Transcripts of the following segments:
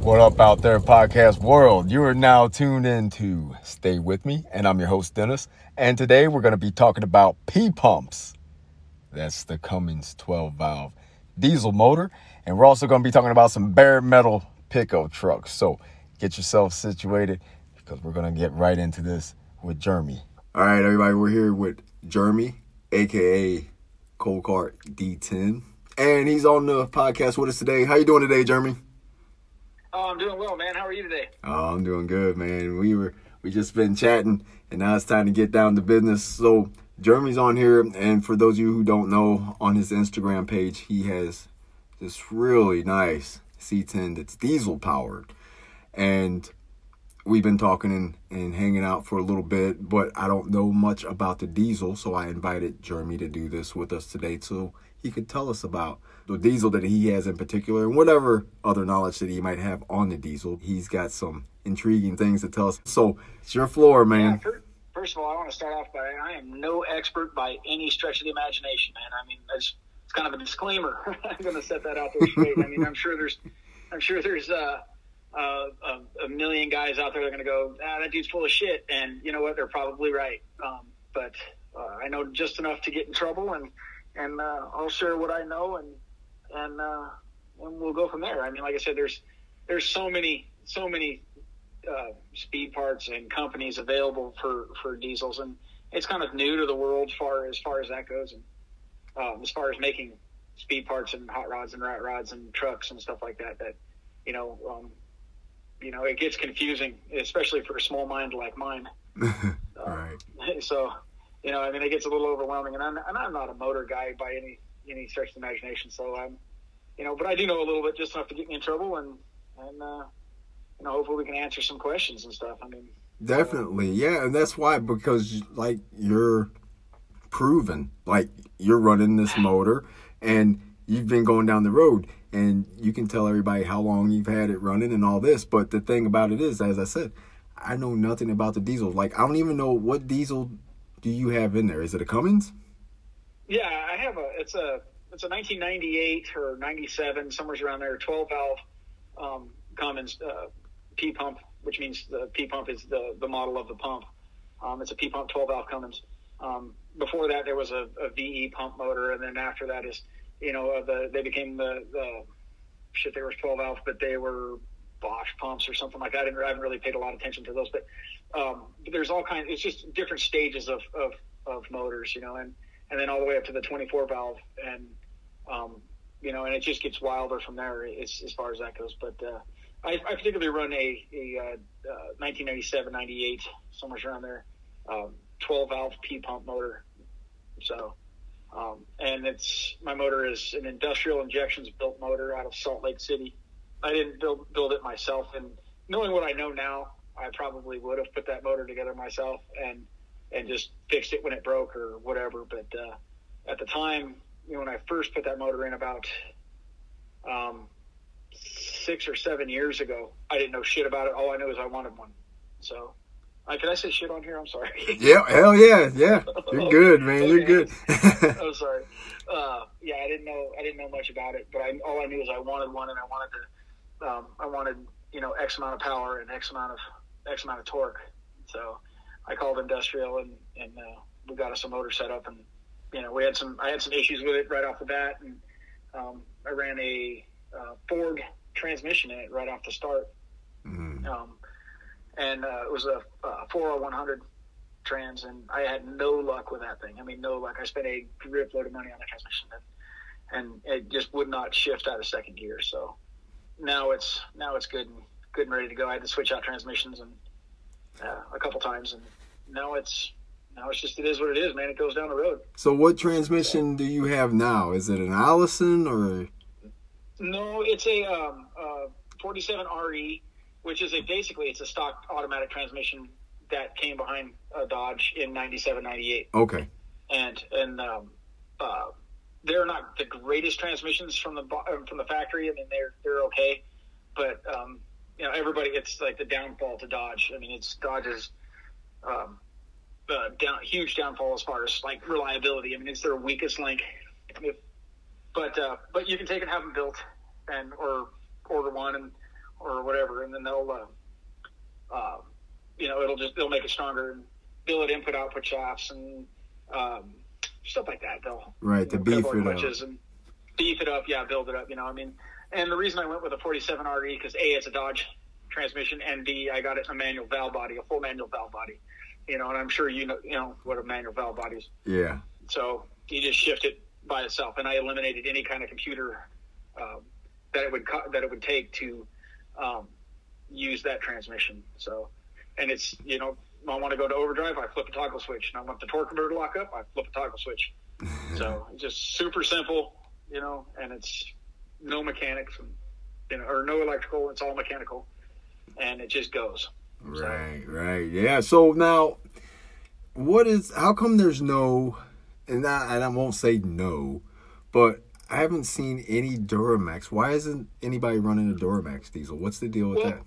What up out there, podcast world? You are now tuned in to Stay With Me, and I'm your host, Dennis. And today we're going to be talking about P pumps. That's the Cummins 12 valve diesel motor. And we're also going to be talking about some bare metal pickup trucks. So get yourself situated because we're going to get right into this with Jeremy. All right, everybody, we're here with Jeremy, aka Cold Cart D10. And he's on the podcast with us today. How you doing today, Jeremy? Oh, I'm doing well, man. How are you today? Oh, I'm doing good, man. We were we just been chatting, and now it's time to get down to business. So Jeremy's on here, and for those of you who don't know, on his Instagram page, he has this really nice C10 that's diesel powered, and we've been talking and, and hanging out for a little bit, but I don't know much about the diesel, so I invited Jeremy to do this with us today, so he could tell us about the diesel that he has in particular and whatever other knowledge that he might have on the diesel. He's got some intriguing things to tell us. So it's your floor, man. Yeah, first of all, I want to start off by I am no expert by any stretch of the imagination, man. I mean, it's, it's kind of a disclaimer. I'm going to set that out there straight. I mean, I'm sure there's, I'm sure there's uh, uh, a, a, million guys out there that are going to go, ah, that dude's full of shit, and you know what? They're probably right. Um, but uh, I know just enough to get in trouble, and and uh, I'll share what I know, and and uh, and we'll go from there. I mean, like I said, there's there's so many so many uh, speed parts and companies available for for diesels, and it's kind of new to the world far as far as that goes, and um, as far as making speed parts and hot rods and rat rods and trucks and stuff like that. That you know, um, you know, it gets confusing, especially for a small mind like mine. right. So, you know, I mean, it gets a little overwhelming, and I'm, and I'm not a motor guy by any any stretch of the imagination. So I'm, you know, but I do know a little bit just enough to get me in trouble, and and uh, you know, hopefully we can answer some questions and stuff. I mean, definitely, uh, yeah, and that's why because like you're proven, like you're running this motor, and you've been going down the road, and you can tell everybody how long you've had it running and all this. But the thing about it is, as I said, I know nothing about the diesel. Like I don't even know what diesel do you have in there. Is it a Cummins? Yeah, I have a. It's a. It's a 1998 or 97, somewhere around there. 12 valve um, Cummins uh, P pump, which means the P pump is the the model of the pump. Um, it's a P pump 12 valve Cummins. Um, before that, there was a, a, VE pump motor, and then after that is, you know, uh, the they became the the shit. They were 12 valve, but they were Bosch pumps or something like that. I, didn't, I haven't really paid a lot of attention to those, but, um, but there's all kinds. It's just different stages of, of of motors, you know, and and then all the way up to the 24 valve, and um, you know, and it just gets wilder from there as, as far as that goes. But uh, I, I particularly run a, a uh, uh, 1997, 98, somewhere around there, um, 12 valve P pump motor. So, um, and it's my motor is an industrial injections built motor out of Salt Lake City. I didn't build build it myself, and knowing what I know now, I probably would have put that motor together myself and and just fixed it when it broke or whatever. But uh, at the time, you know, when I first put that motor in about um, six or seven years ago, I didn't know shit about it. All I knew is I wanted one. So, uh, can I say shit on here? I'm sorry. yeah, hell yeah, yeah. You're good, man. You're good. I'm sorry. Uh, yeah, I didn't know. I didn't know much about it, but I, all I knew is I wanted one, and I wanted to. Um, I wanted you know X amount of power and X amount of X amount of torque. So I called industrial and and uh, we got us a motor set up and you know we had some I had some issues with it right off the bat and um, I ran a uh, Ford transmission in it right off the start. Mm-hmm. Um, and uh, it was a uh, 40100 trans, and I had no luck with that thing. I mean, no luck. I spent a grip load of money on the transmission, and, and it just would not shift out of second gear. So now it's now it's good and good and ready to go. I had to switch out transmissions and uh, a couple times, and now it's now it's just it is what it is, man. It goes down the road. So, what transmission do you have now? Is it an Allison or? No, it's a um, uh, 47 RE, which is a basically it's a stock automatic transmission that came behind a Dodge in 97, 98. Okay. And and um, uh, they're not the greatest transmissions from the from the factory. I mean, they're they're okay, but um, you know, everybody. It's like the downfall to Dodge. I mean, it's Dodge's um, uh, down huge downfall as far as like reliability. I mean, it's their weakest link. If, but uh, but you can take and have them built and or order one and or whatever, and then they'll, uh, uh, you know, it'll just they'll make it stronger and billet input output shafts and um, stuff like that. They'll right the beef it up. And beef it up, yeah, build it up. You know, I mean, and the reason I went with a 47 RE because a it's a Dodge transmission, and b I got it in a manual valve body, a full manual valve body. You know, and I'm sure you know you know what a manual valve body is. Yeah. So you just shift it by itself, and I eliminated any kind of computer um, that it would co- that it would take to um, use that transmission. So, and it's you know I want to go to overdrive, I flip a toggle switch, and I want the torque converter to lock up, I flip a toggle switch. so it's just super simple, you know, and it's no mechanics and you know or no electrical, it's all mechanical, and it just goes. Right, so, right, yeah. So now, what is? How come there's no? And I, and I won't say no, but I haven't seen any Duramax. Why isn't anybody running a Duramax diesel? What's the deal with well, that?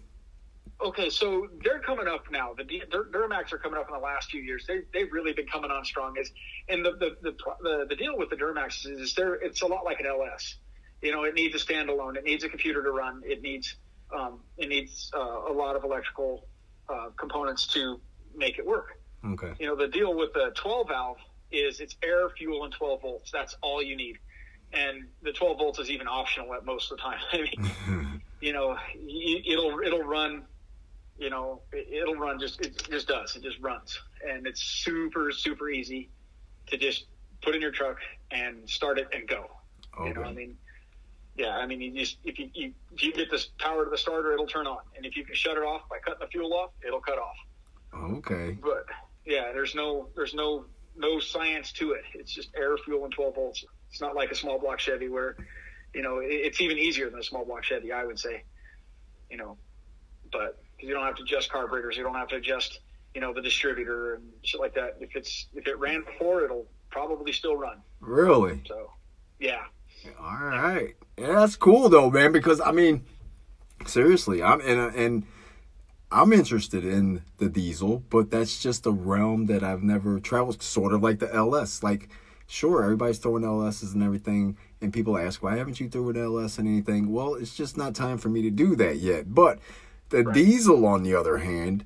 Okay, so they're coming up now. The Dur- Duramax are coming up in the last few years. They they've really been coming on strong. Is and the the, the the the deal with the Duramax is they're it's a lot like an LS. You know, it needs a standalone. It needs a computer to run. It needs um, it needs uh, a lot of electrical uh, components to make it work. Okay. You know, the deal with the 12 valve is it's air, fuel, and 12 volts. That's all you need and the 12 volts is even optional at most of the time. I mean, you know, it'll it'll run, you know, it'll run just it just does it just runs, and it's super super easy to just put in your truck and start it and go. Okay. You know, I mean, yeah, I mean, you just if you, you if you get this power to the starter, it'll turn on, and if you can shut it off by cutting the fuel off, it'll cut off. Okay. But yeah, there's no there's no no science to it. It's just air, fuel, and 12 volts. It's not like a small block Chevy where, you know, it's even easier than a small block Chevy, I would say. You know, but because you don't have to adjust carburetors, you don't have to adjust, you know, the distributor and shit like that. If it's if it ran before, it'll probably still run. Really? So, yeah. All right. Yeah, that's cool though, man. Because I mean, seriously, I'm and and I'm interested in the diesel, but that's just a realm that I've never traveled. Sort of like the LS, like sure, everybody's throwing LSs and everything, and people ask, why haven't you thrown an LS and anything? Well, it's just not time for me to do that yet. But the right. diesel, on the other hand,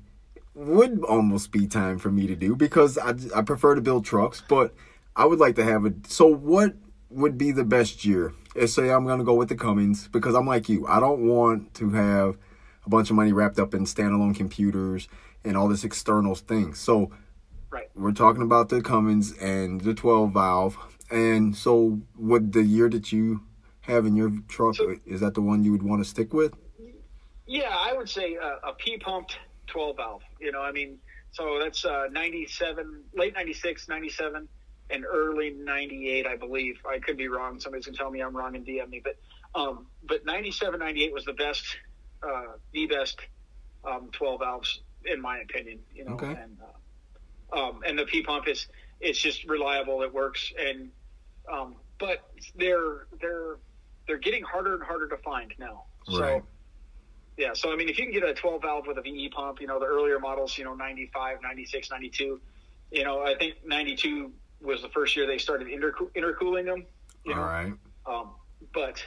would almost be time for me to do because I, I prefer to build trucks, but I would like to have a. So, what would be the best year? Let's say I'm going to go with the Cummins because I'm like you. I don't want to have a bunch of money wrapped up in standalone computers and all this external things. So, Right. We're talking about the Cummins and the 12 valve. And so, what the year that you have in your truck so, is that the one you would want to stick with? Yeah, I would say a, a P pumped 12 valve. You know, I mean, so that's uh, 97, late 96, 97, and early 98, I believe. I could be wrong. Somebody's going to tell me I'm wrong and DM me. But um, but 97, 98 was the best, uh, the best um, 12 valves, in my opinion. You know, okay. and uh, um, and the P pump is it's just reliable. It works, and um, but they're they're they're getting harder and harder to find now. So right. yeah, so I mean, if you can get a 12 valve with a VE pump, you know, the earlier models, you know, 95, 96, 92, you know, I think 92 was the first year they started interco- intercooling them. You All know? right. Um, but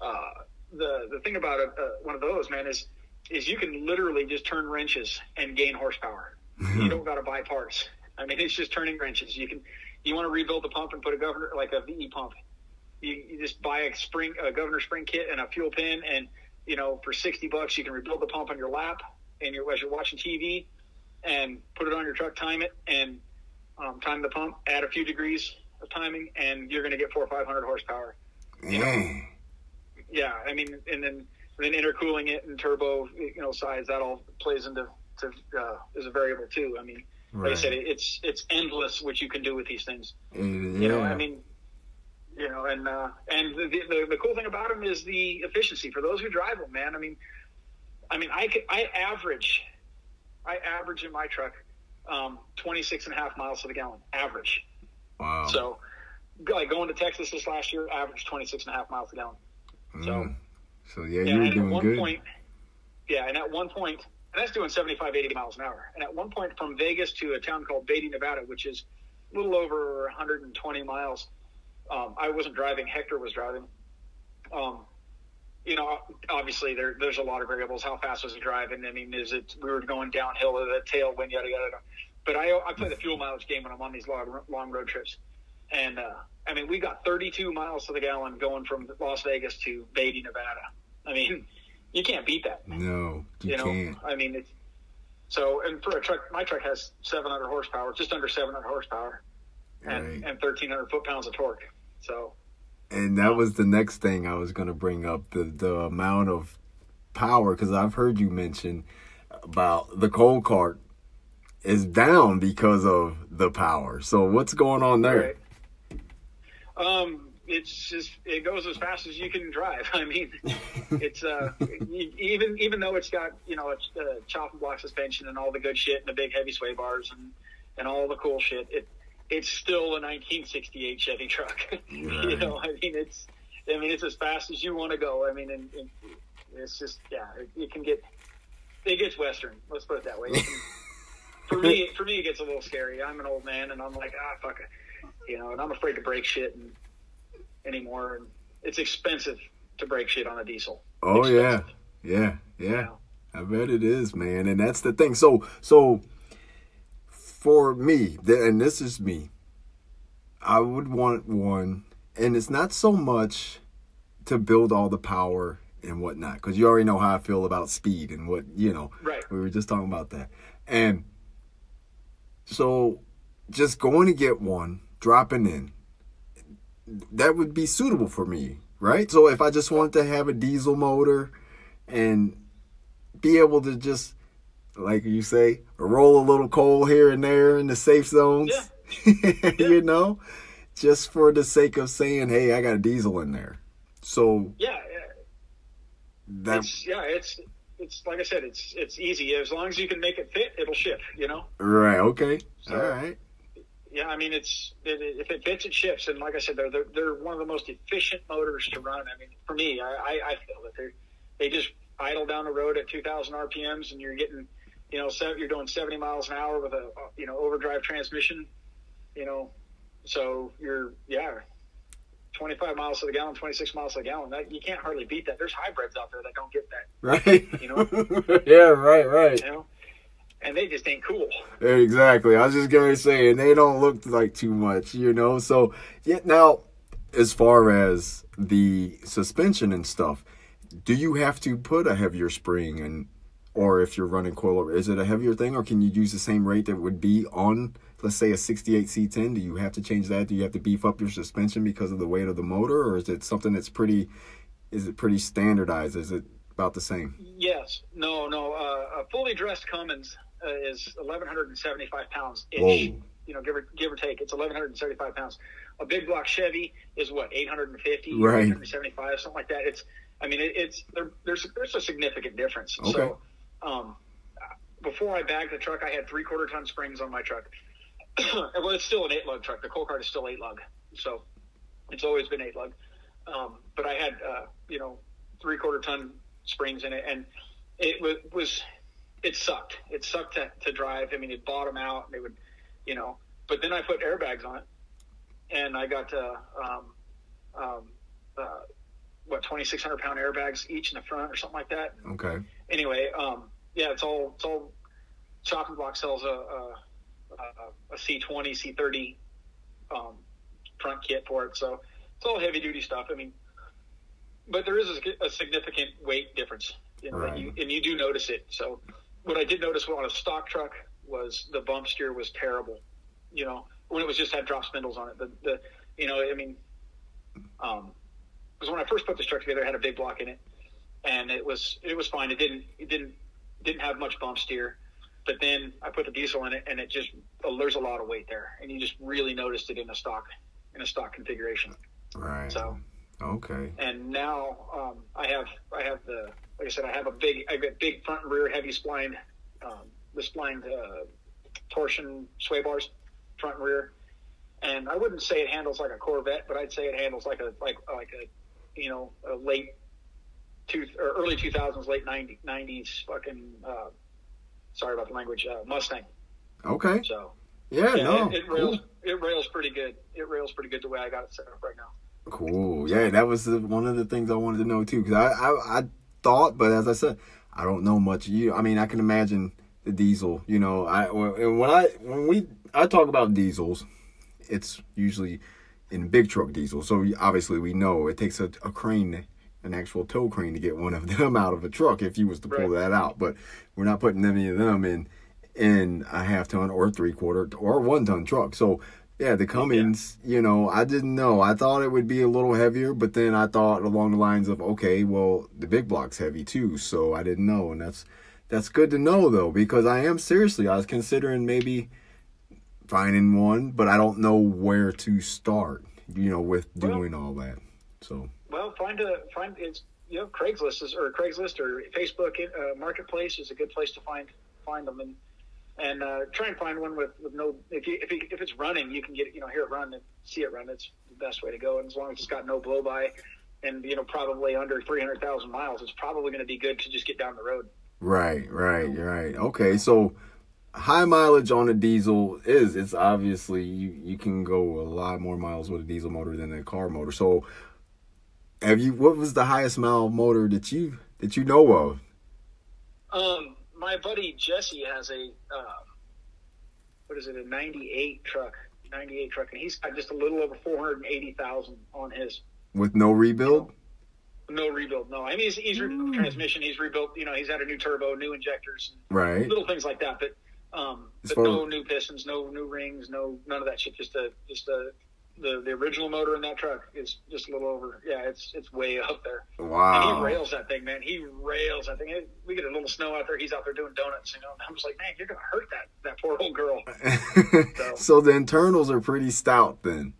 uh, the the thing about a, uh, one of those, man, is is you can literally just turn wrenches and gain horsepower you don't got to buy parts. I mean, it's just turning wrenches. You can, you want to rebuild the pump and put a governor like a VE pump. You, you just buy a spring, a governor spring kit and a fuel pin, and you know for sixty bucks you can rebuild the pump on your lap, and you're as you're watching TV, and put it on your truck, time it, and um, time the pump, add a few degrees of timing, and you're going to get four or five hundred horsepower. You know? Yeah, I mean, and then and then intercooling it and turbo, you know, size that all plays into to, uh, is a variable too. I mean, right. like I said, it's it's endless what you can do with these things. Yeah. You know, I mean, you know, and uh, and the, the the cool thing about them is the efficiency for those who drive them. Man, I mean, I mean, I could, I average, I average in my truck, um, 26 and a half miles to the gallon, average. Wow. So, like going to Texas this last year, average 26 and a half miles a gallon. So, mm. so yeah, you were doing at one good. Point, yeah, and at one point, and that's doing 75, 80 miles an hour. And at one point, from Vegas to a town called Beatty, Nevada, which is a little over 120 miles, um, I wasn't driving. Hector was driving. Um, you know, obviously there there's a lot of variables. How fast was he driving? I mean, is it we were going downhill at a tailwind, yada yada. yada. But I I play the fuel mileage game when I'm on these long long road trips, and uh, I mean we got 32 miles to the gallon going from Las Vegas to Beatty, Nevada. I mean, you can't beat that. No, you, You know, can't. I mean it's so and for a truck, my truck has 700 horsepower, just under 700 horsepower, and Right. and 1,300 foot pounds of torque. So And that was the next thing I was going to bring up the the amount of power because I've heard you mention about the cold cart is down because of the power. So what's going on there? Right. Um, it's just it goes as fast as you can drive. I mean, it's uh even even though it's got you know it's uh, chopping block suspension and all the good shit and the big heavy sway bars and and all the cool shit. It it's still a 1968 Chevy truck. you know, I mean it's I mean it's as fast as you want to go. I mean, and, and it's just yeah, it, it can get it gets western. Let's put it that way. Can- for me, for me, it gets a little scary. I'm an old man, and I'm like, ah, fuck it, you know, and I'm afraid to break shit and, anymore. And it's expensive to break shit on a diesel. Oh yeah. Yeah. Yeah. know? I bet it is, man. And that's the thing. So, so for me, and this is me, I would want one, and it's not so much to build all the power and whatnot, because you already know how I feel about speed and what, you know, Right. we were just talking about that. And so just going to get one, dropping in, that would be suitable for me, right? So if I just wanted to have a diesel motor and be able to just, like you say, roll a little coal here and there in the safe zones, you know, just for the sake of saying, hey, I got a diesel in there. So Yeah, yeah. that, it's yeah, it's it's like I said, it's it's easy as long as you can make it fit, it'll ship. You know. right, okay, So- all right. Yeah, I mean, it's it, it- if it fits, it ships. And like I said, they're, they're they're one of the most efficient motors to run. I mean, for me, I, I, I feel that they they just idle down the road at 2,000 RPMs, and you're getting, you know, you're doing 70 miles an hour with a uh, you know overdrive transmission, you know, so you're yeah. 25 miles to the gallon, 26 miles to the gallon. That you can't hardly beat that. There's hybrids out there that don't get that, Right. You know? yeah, right, right. you know, and they just ain't cool. Exactly. I was just gonna say, and they don't look like too much, you know. So, yeah. Now, as far as the suspension and stuff, do you have to put a heavier spring and, or if you're running coil, is it a heavier thing, or can you use the same rate that would be on, let's say, a 68 C10? Do you have to change that? Do you have to beef up your suspension because of the weight of the motor, or is it something that's pretty, is it pretty standardized? Is it about the same? Yes. No, no. Uh, a fully dressed Cummins uh, is 1,175 pounds ish. Whoa. You know, give or give or take, it's 1,175 pounds. A big block Chevy is what 850, Right. 875, something like that. It's, I mean, it, it's there, there's there's a significant difference. Okay. So, um, before I bagged the truck, I had three quarter ton springs on my truck. well, it's still an eight lug truck. The coal cart is still eight lug, so it's always been eight lug. Um, but I had, uh, you know, three quarter ton springs in it, and it was, was it sucked. It sucked to, to drive. I mean, it bottom out, and it would, you know. But then I put airbags on it, and I got uh, um, um, uh, what twenty six hundred pound airbags each in the front or something like that. Okay. Anyway, um, yeah, it's all it's all chopping block sells a a, a, a C twenty C thirty um, front kit for it, so it's all heavy duty stuff. I mean, but there is a, a significant weight difference, you know, Right. and, you, and you do notice it. So what I did notice on a stock truck was the bump steer was terrible. You know, when it was just had drop spindles on it. The the you know, I mean, um, because when I first put this truck together, it had a big block in it, and it was it was fine. It didn't it didn't didn't have much bump steer. But then I put the diesel in it, and it just oh, there's a lot of weight there, and you just really noticed it in a stock in a stock configuration. Right. So Okay. and now um, I have I have the like I said I have a big I've got big front and rear heavy splined um, the splined uh, torsion sway bars front and rear, and I wouldn't say it handles like a Corvette, but I'd say it handles like a like like a you know a late two early two thousands late 90, 90s fucking uh, sorry about the language uh, Mustang. Okay. So Yeah. yeah, no. it, it cool. rails it rails pretty good. It rails pretty good the way I got it set up right now. Cool. Yeah, that was one of the things I wanted to know too, because I, I I thought, but as I said, I don't know much. You, I mean, I can imagine the diesel. You know, I when I when we I talk about diesels, it's usually in big truck diesel. So obviously we know it takes a, a crane, an actual tow crane, to get one of them out of a truck if you was to pull right. that out. But we're not putting any of them in in a half ton or three quarter or one ton truck. So yeah, the Cummins, yeah. you know, I didn't know. I thought it would be a little heavier, but then I thought along the lines of, okay, well, the big block's heavy too, so I didn't know, and that's that's good to know though, because I am seriously, I was considering maybe finding one, but I don't know where to start, you know, with doing well, all that. So well, find a find it's you know Craigslist is or Craigslist or Facebook uh, Marketplace is a good place to find find them. And and uh, try and find one with, with no if you, if, you, if it's running you can get you know hear it run and see it run. It's the best way to go. And as long as it's got no blow by and you know probably under 300,000 miles it's probably going to be good to just get down the road. Right right right. Okay so high mileage on a diesel is it's obviously you you can go a lot more miles with a diesel motor than a car motor. So have you what was the highest mile motor that you that you know of um my buddy Jesse has a uh, what is it a '98 truck, '98 truck, and he's got just a little over 480,000 on his. With no rebuild. no rebuild. No, I mean he's, he's rebuilt mm. transmission. He's rebuilt. You know, he's had a new turbo, new injectors, right? Little things like that, but um, but no new pistons, no new rings, no none of that shit. Just a just a the the original motor in that truck is just a little over. Yeah, it's it's way up there. Wow. And he rails that thing, man. He rails that thing. We get a little snow out there. He's out there doing donuts. You know, and I'm just like, man, you're gonna hurt that that poor old girl. so, so the internals are pretty stout then.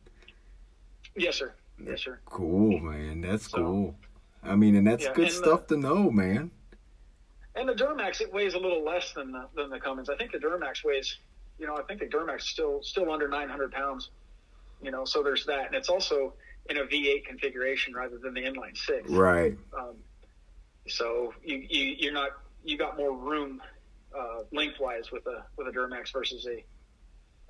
Yes, sir. Yes, sir. Cool, man. That's so, cool. I mean, and that's yeah, good and stuff the, to know, man. And the Duramax, it weighs a little less than the than the Cummins. I think the Duramax weighs, you know, I think the Duramax still still under 900 pounds you know, so there's that, and it's also in a V8 configuration rather than the inline six. Right. Um, so you, you you're not you got more room uh, lengthwise with a with a Duramax versus a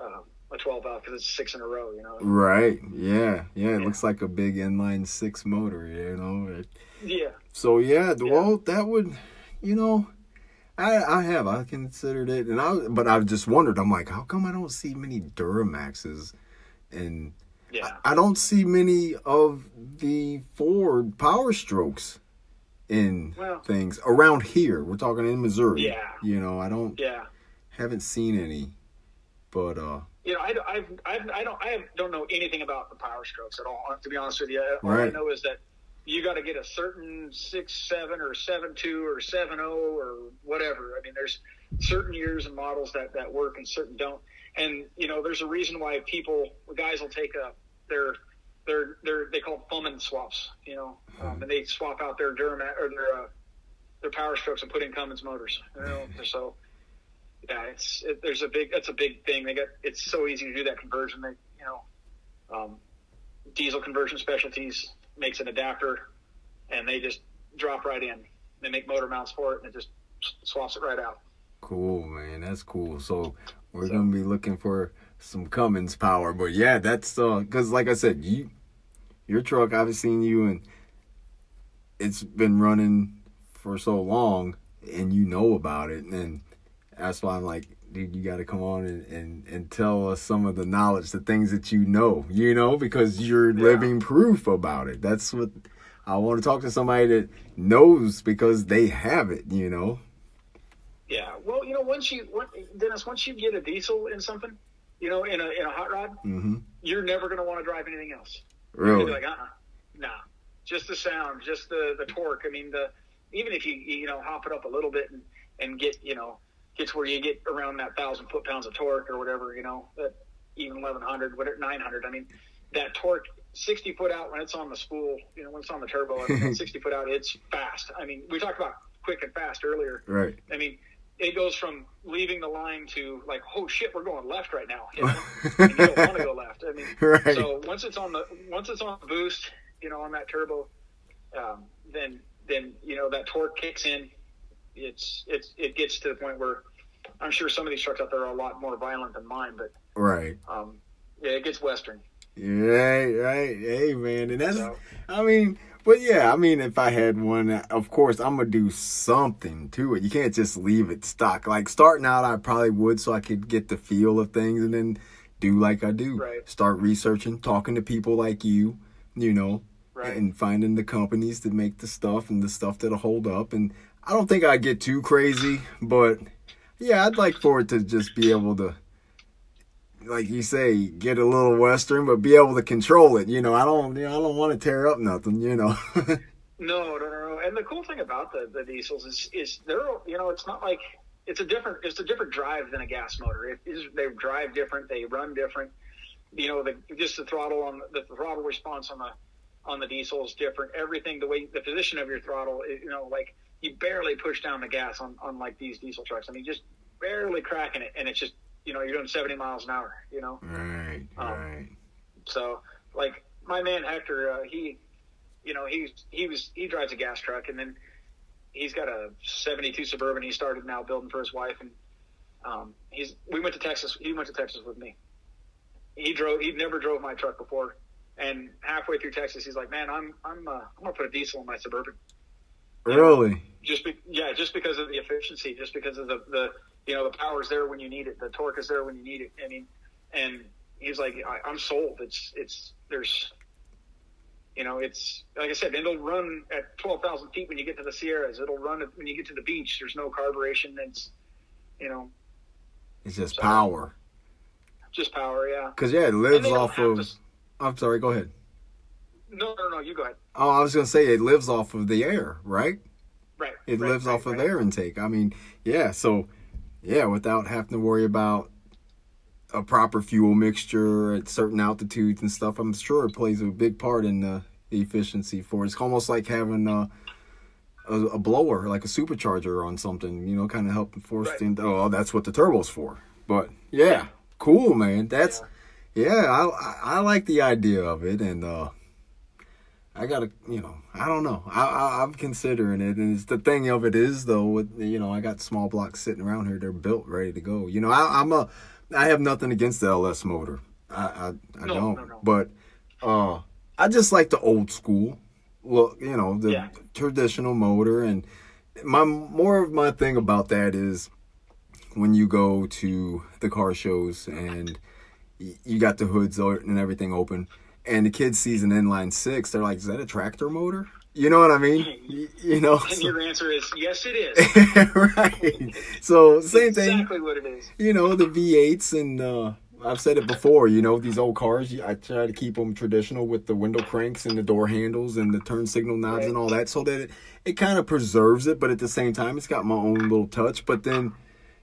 um, a 12 valve because it's six in a row, you know. Right. Yeah. Yeah. It yeah. looks like a big inline six motor, you know. Yeah. So yeah, yeah, well, that would, you know, I I have I considered it, and I but I've just wondered. I'm like, how come I don't see many Duramaxes and yeah. I, I don't see many of the Ford Power Strokes in well, things around here. We're talking in Missouri. Yeah. You know, I don't. Yeah. Haven't seen any, but uh. You know, I, I've, I've, I don't, I don't know anything about the Power Strokes at all. To be honest with you, all right. I know is that you got to get a certain six seven or seven two or seven zero or whatever. I mean, there's certain years and models that that work and certain don't. And you know, there's a reason why people, guys, will take a their their their they call them Fummins swaps. You know, um, and they swap out their Duramax or their uh, their Power Strokes and put in Cummins motors. You know, so yeah, it's it, there's a big that's a big thing. They get it's so easy to do that conversion. They you know, um, Diesel Conversion Specialists makes an adapter, and they just drop right in. They make motor mounts for it, and it just swaps it right out. Cool, man. That's cool. So we're so, gonna be looking for some Cummins power, but yeah, that's uh, cause like I said, you, your truck, I've seen you and it's been running for so long, and you know about it, and that's why I'm like, dude, you got to come on and, and, and tell us some of the knowledge, the things that you know, you know, because you're yeah. living proof about it. That's what I want to talk to somebody that knows because they have it, you know. Yeah, well, you know, once you, Dennis, once you get a diesel in something, you know, in a in a hot rod, mm-hmm. you're never going to want to drive anything else. Really? Like, uh, uh-uh, nah, just the sound, just the the torque. I mean, the even if you you know hop it up a little bit and and get you know gets where you get around that thousand foot pounds of torque or whatever, you know, that even eleven hundred, whatever nine hundred. I mean, that torque 60 foot out when it's on the spool, you know, when it's on the turbo, 60 foot out, it's fast. I mean, we talked about quick and fast earlier. Right. I mean, it goes from leaving the line to like, oh shit, we're going left right now. You, know? you don't want to go left. I mean, right. so once it's on the once it's on the boost, you know, on that turbo, um, then then you know that torque kicks in. It's it's it gets to the point where I'm sure some of these trucks out there are a lot more violent than mine, but right. Um, yeah, it gets western. Right, right. Hey, man, and that's. So- I mean, but yeah, I mean, if I had one, of course, I'm gonna do something to it. You can't just leave it stock. Like starting out, I probably would, so I could get the feel of things, and then do like I do. Right. Start researching, talking to people like you, you know, Right. and finding the companies that make the stuff and the stuff that'll hold up. And I don't think I'd get too crazy, but yeah, I'd like for it to just be able to, like you say, get a little western, but be able to control it. You know, I don't, you know, I don't want to tear up nothing. You know. No, no, no. And the cool thing about the, the diesels is is they're you know it's not like it's a different it's a different drive than a gas motor. It is they drive different, they run different. You know, the just the throttle on the, throttle response on the on the diesel is different. Everything the way the position of your throttle, you know, like you barely push down the gas on on like these diesel trucks. I mean, just barely cracking it, and it's just you know you're doing 70 miles an hour. You know, right, Um, right. so like my man Hector, uh, he, you know, he's he was he drives a gas truck, and then he's got a '72 Suburban. He started now building for his wife, and um, he's we went to Texas. He went to Texas with me. He drove. He never drove my truck before, and halfway through Texas, he's like, "Man, I'm I'm uh, I'm gonna put a diesel in my Suburban." Really? Just be, yeah, just because of the efficiency, just because of the the you know the power's there when you need it, the torque is there when you need it. I mean, and he's like, I, I'm sold. It's it's there's, you know, it's like I said, it'll run at twelve thousand feet when you get to the Sierras. It'll run at- when you get to the beach. There's no carburation. It's, you know, It's just So- power. just power. Yeah. Cause yeah, it lives off of. to I'm sorry. Go ahead. no, no, no. You go ahead. Oh, I was gonna say it lives off of the air, right? Right. It right, lives right, off of right. air intake. I mean, yeah. So, yeah, without having to worry about a proper fuel mixture at certain altitudes and stuff, I'm sure it plays a big part in the efficiency for it. It's almost like having a, a, a blower, like a supercharger on something. You know, kind of help force Right. the. Oh, that's what the turbo's for. But yeah, cool, man. That's yeah. I I, I like the idea of it, and uh I gotta, you know, I don't know. I, I I'm considering it, and it's the thing of it is though, with you know, I got small blocks sitting around here. They're built, ready to go. You know, I, I'm a, I have nothing against the LS motor. I I, I No, don't, no, no. but uh, I just like the old school look. You know, the Yeah. traditional motor, and my more of my thing about that is when you go to the car shows and you got the hoods and everything open, and the kid sees an inline six, they're like, "Is that a tractor motor?" You know what I mean? Y- You know, And so- your answer is yes, it is. right? So same thing. Exactly what it is. You know, the V8s and uh, I've said it before. You know, these old cars, I try to keep them traditional with the window cranks and the door handles and the turn signal knobs Right. and all that, so that it, it kind of preserves it, but at the same time, it's got my own little touch. But then,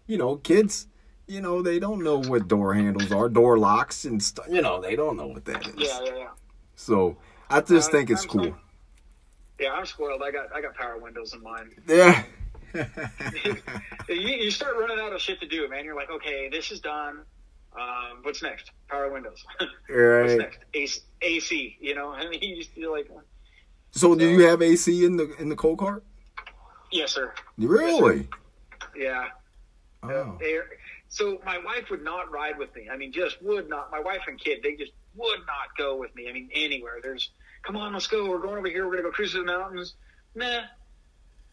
you know, kids. You know, they don't know what door handles are, door locks, and stuff. You know, they don't know what that is. Yeah, yeah, yeah. So I just Uh, think it's I'm cool. so- Yeah, I'm spoiled. I got I got power windows in mine. Yeah. you, you start running out of shit to do, man. You're like, okay, this is done. Um, what's next? Power windows. what's right. next? AC, AC. You know, I mean, you feel like, So, do you have AC in the in the cold cart? yes, sir. Really? Yeah. Oh. They're- So my wife would not ride with me. I mean, just would not. My wife and kid, they just would not go with me. I mean, anywhere. There's, come on, let's go. We're going over here. We're gonna go cruise to the mountains. Nah,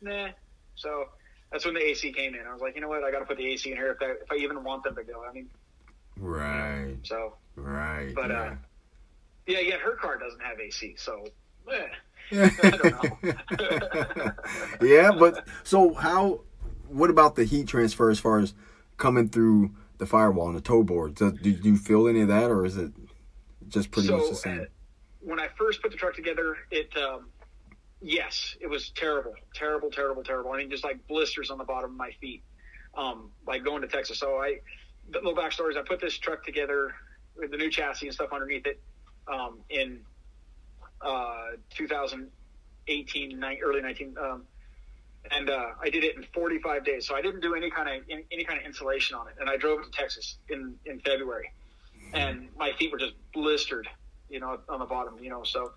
nah. So that's when the AC came in. I was like, you know what? I got to put the AC in here if I, if I even want them to go. I mean, Right. so Right. But, yeah. uh, yeah, yeah. Her car doesn't have AC, so. Eh. yeah, but so how? What about the heat transfer as far as coming through the firewall and the toe board? Do, do you feel any of that, or is it just pretty much the same? uh, when I first put the truck together, it um, yes, it was terrible, terrible, terrible, terrible. I mean, just like blisters on the bottom of my feet, um, like going to Texas. So I, the little backstory is I put this truck together with the new chassis and stuff underneath it um, in uh, 2018, ni- early 19. Um, and uh, I did it in 45 days. So I didn't do any kind of any, any kind of insulation on it, and I drove it to Texas in in February, and my feet were just blistered, you know, on the bottom, you know. So,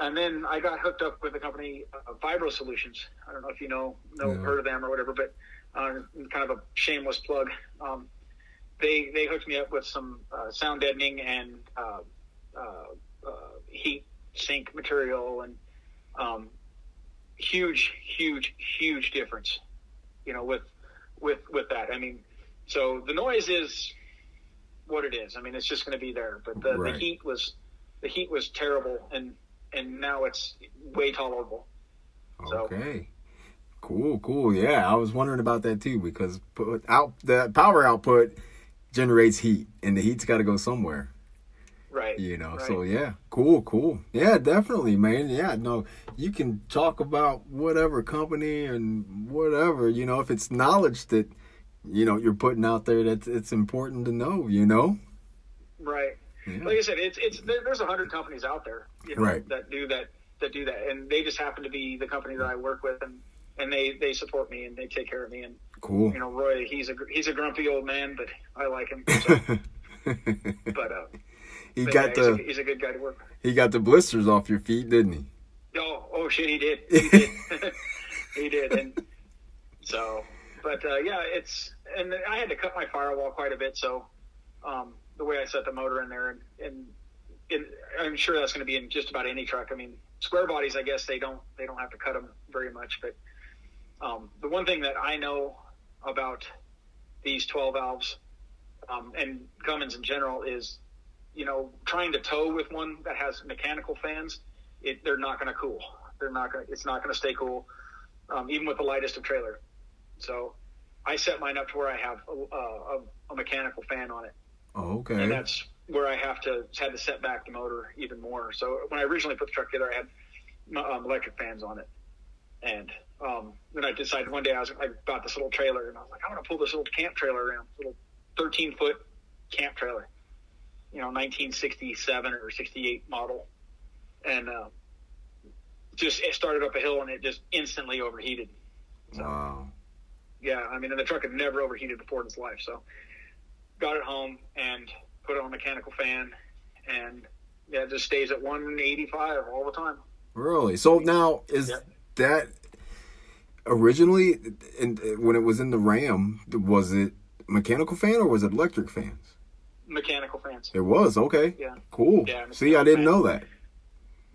and then I got hooked up with a company, uh, Vibro Solutions. I don't know if you know know Yeah. heard of them or whatever, but uh, kind of a shameless plug. Um, they they hooked me up with some uh, sound deadening and uh, uh, uh, heat sink material and um, huge, huge, huge difference. You know, with with with that. I mean, so the noise is what it is. I mean, it's just going to be there. But the, Right. the heat was the heat was terrible, and and now it's way tolerable. So- Okay. Cool, cool. Yeah, I was wondering about that too because put out the power output generates heat, and the heat's got to go somewhere. Right. You know. Right. So yeah, cool, cool. Yeah, definitely, man. Yeah, no, you can talk about whatever company and whatever. You know, if it's knowledge that you know you're putting out there, that it's important to know. You know. Right. Yeah. Like I said, it's it's there's a hundred companies out there, you know, Right. that do that that do that, and they just happen to be the company that I work with, and and they they support me and they take care of me, and Cool. you know, Roy, he's a he's a grumpy old man, but I like him. So, but uh, he but got yeah, he's, a, the he's a good guy to work. with. he got the blisters off your feet, didn't he? Oh, oh shit, he did. He did. he did. And so, but uh, yeah, it's and I had to cut my firewall quite a bit. So um, the way I set the motor in there, and, and, and I'm sure that's going to be in just about any truck. I mean, square bodies, I guess they don't they don't have to cut them very much. But um, the one thing that I know about these 12 valves um, and Cummins in general is, you know, trying to tow with one that has mechanical fans it, they're not going to cool. They're not going. to It's not going to stay cool, um, even with the lightest of trailer. So, I set mine up to where I have a, a, a mechanical fan on it, Oh, okay. and that's where I have to had to set back the motor even more. So when I originally put the truck together, I had um, electric fans on it, and um, then I decided one day I was I bought this little trailer, and I was like, I'm going to pull this little camp trailer around, little 13 foot camp trailer, you know, 1967 or 68 model, and uh, just it started up a hill and it just instantly overheated. wow. Yeah, I mean, and the truck had never overheated before in its life. So got it home and put it on a mechanical fan, and yeah, it just stays at 185 all the time. Really? So now is Yeah. that originally, in, when it was in the Ram, was it mechanical fan or was it electric fans? Mechanical fans. It was okay. Yeah. Cool. Yeah, See, I didn't know that.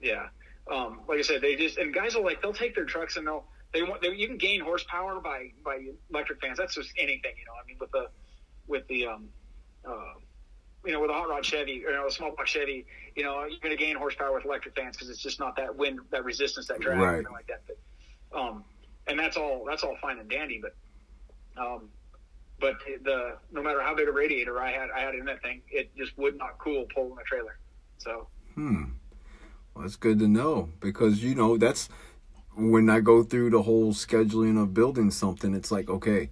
Yeah. Um, like I said, they just and guys will like they'll take their trucks and they'll they want they, you can gain horsepower by by electric fans. That's just anything, you know. I mean, with the with the um, uh, you know, with a hot rod Chevy or you know, a small block Chevy, you know, you're going to gain horsepower with electric fans because it's just not that wind, that resistance, that drag, Right. like that. But, um, and that's all that's all fine and dandy, but um, but the no matter how big a radiator I had I had in that thing, it just would not cool pulling a trailer. So Hmm. Well, that's good to know because you know that's when I go through the whole scheduling of building something. It's like okay,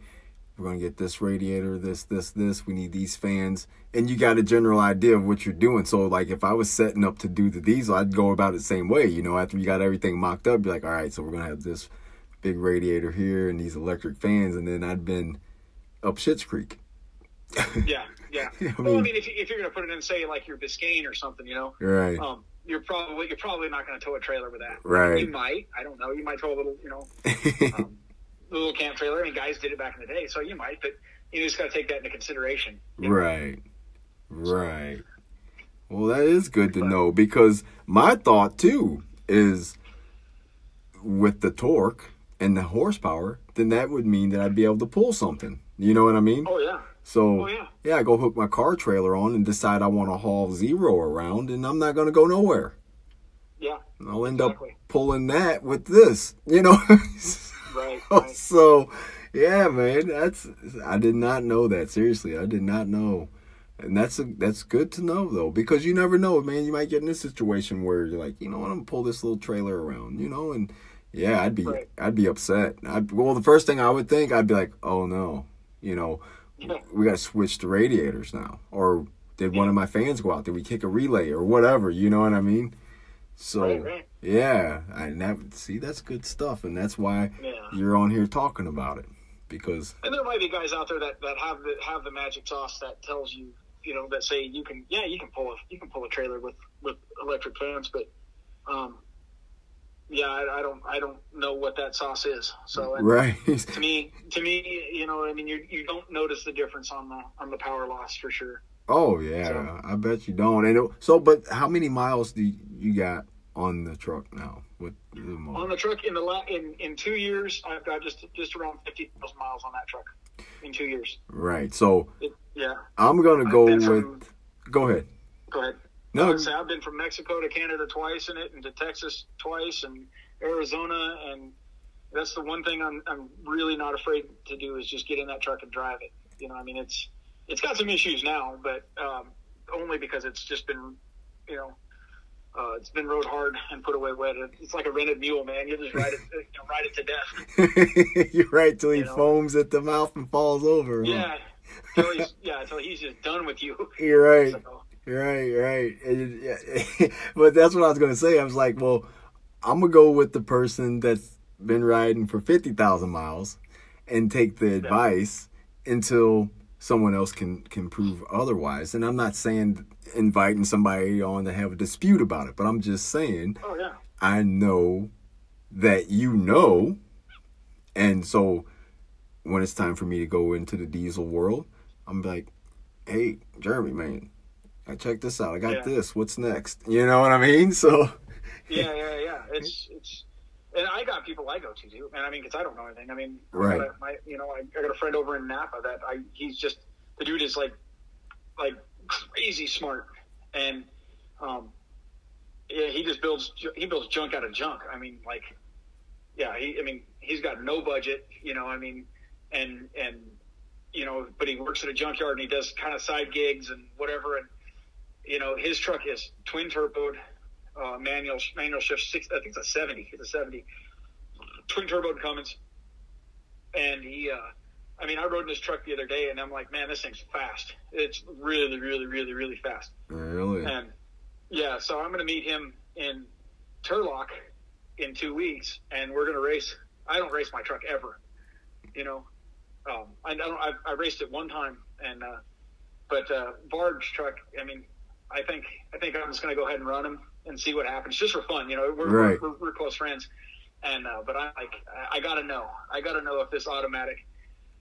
we're gonna get this radiator, this, this, this. We need these fans, and you got a general idea of what you're doing. So like, if I was setting up to do the diesel, I'd go about it the same way. You know, after you got everything mocked up, be like, all right, so we're gonna have this big radiator here and these electric fans, and then I'd been up Shit's Creek. yeah, yeah. I well, I mean- mean, if, you, if you're going to put it in, say, like your Biscayne or something, you know, Right. um, you're probably you're probably not going to tow a trailer with that. Right. You might. I don't know. You might tow a little, you know, um, little camp trailer. I mean, guys did it back in the day, so you might. But you just got to take that into consideration. you know? Right. Right. Well, that is good to know because my thought too is with the torque and the horsepower, then that would mean that I'd be able to pull something. You know what I mean? Oh yeah. So Oh yeah. yeah, I go hook my car trailer on and decide I want to haul zero around, and I'm not going to go nowhere. Yeah. I'll end Exactly. up pulling that with this. You know. Right. Right. so yeah, man, that's I did not know that. Seriously, I did not know. And that's a, that's good to know though, because you never know, man. You might get in a situation where you're like, you know, what, I'm gonna pull this little trailer around, you know, and yeah, I'd be Right. I'd be upset. I'd, well, the first thing I would think, I'd be like, oh no, you know, Yeah. we got to switch the radiators now, or did one of my fans go out? Did we kick a relay or whatever? You know what I mean? So Right, right. yeah, that see that's good stuff, and that's why Yeah. you're on here talking about it because And there might be guys out there that, that have the have the magic sauce that tells you, you know, that say you can, yeah, you can pull a you can pull a trailer with with electric fans, but, um, yeah, I, I don't I don't know what that sauce is. So and right, to me, to me, you know, I mean, you you don't notice the difference on the on the power loss for sure. Oh yeah, So- I bet you don't. And so, but how many miles do you got on the truck now with the motor? On the truck in the la- in in two years, I've got just just around fifty thousand miles on that truck in two years. Right. So It, yeah. I'm gonna go with. from- Go ahead. Go ahead. No. would say I've been from Mexico to Canada twice in it, and to Texas twice, and Arizona, and that's the one thing I'm I'm really not afraid to do is just get in that truck and drive it. You know, I mean, it's it's got some issues now, but um, only because it's just been, you know, uh, it's been rode hard and put away wet. It's like a rented mule, man. You just ride it, you know, ride it to death. You're right till he You know. foams at the mouth and falls over. Yeah, till he's yeah, till he's just done with you. You're right. So, Right, right. And it- yeah, but that's what I was gonna say. I was like, well, I'm gonna go with the person that's been riding for fifty thousand miles, and take the advice until someone else can can prove otherwise. And I'm not saying inviting somebody on to have a dispute about it, but I'm just saying oh yeah, I know that you know, and so when it's time for me to go into the diesel world, I'm like, hey, Jeremy, man, I check this out. I got Yeah. this. What's next? You know what I mean? So yeah, yeah, yeah. It's it's, and I got people I go to too, and I mean, because I don't know anything. I mean, Right. a- my, you know, I, I got a friend over in Napa that I he's just the dude is like like crazy smart, and um, yeah, he just builds he builds junk out of junk. I mean, like, yeah, he I mean he's got no budget, you know. I mean, and and you know, but he works at a junkyard and he does kind of side gigs and whatever, and you know, his truck is twin turboed uh, manual manual shift six. I think it's a seventy. It's a seventy twin turbo Cummins, and he. Uh, I mean, I rode in his truck the other day, and I'm like, man, this thing's fast. It's really, really, really, really fast. really, And yeah, so I'm going to meet him in Turlock in two weeks, and we're going to race. I don't race my truck ever, you know. Um, I don't. I, I raced it one time, and uh, but uh, Bard's truck. I mean, I think I think I'm just going to go ahead and run him and see what happens, just for fun. You know, we're Right. we're, we're close friends, and uh, but I'm like, I, I got to know. I got to know if this automatic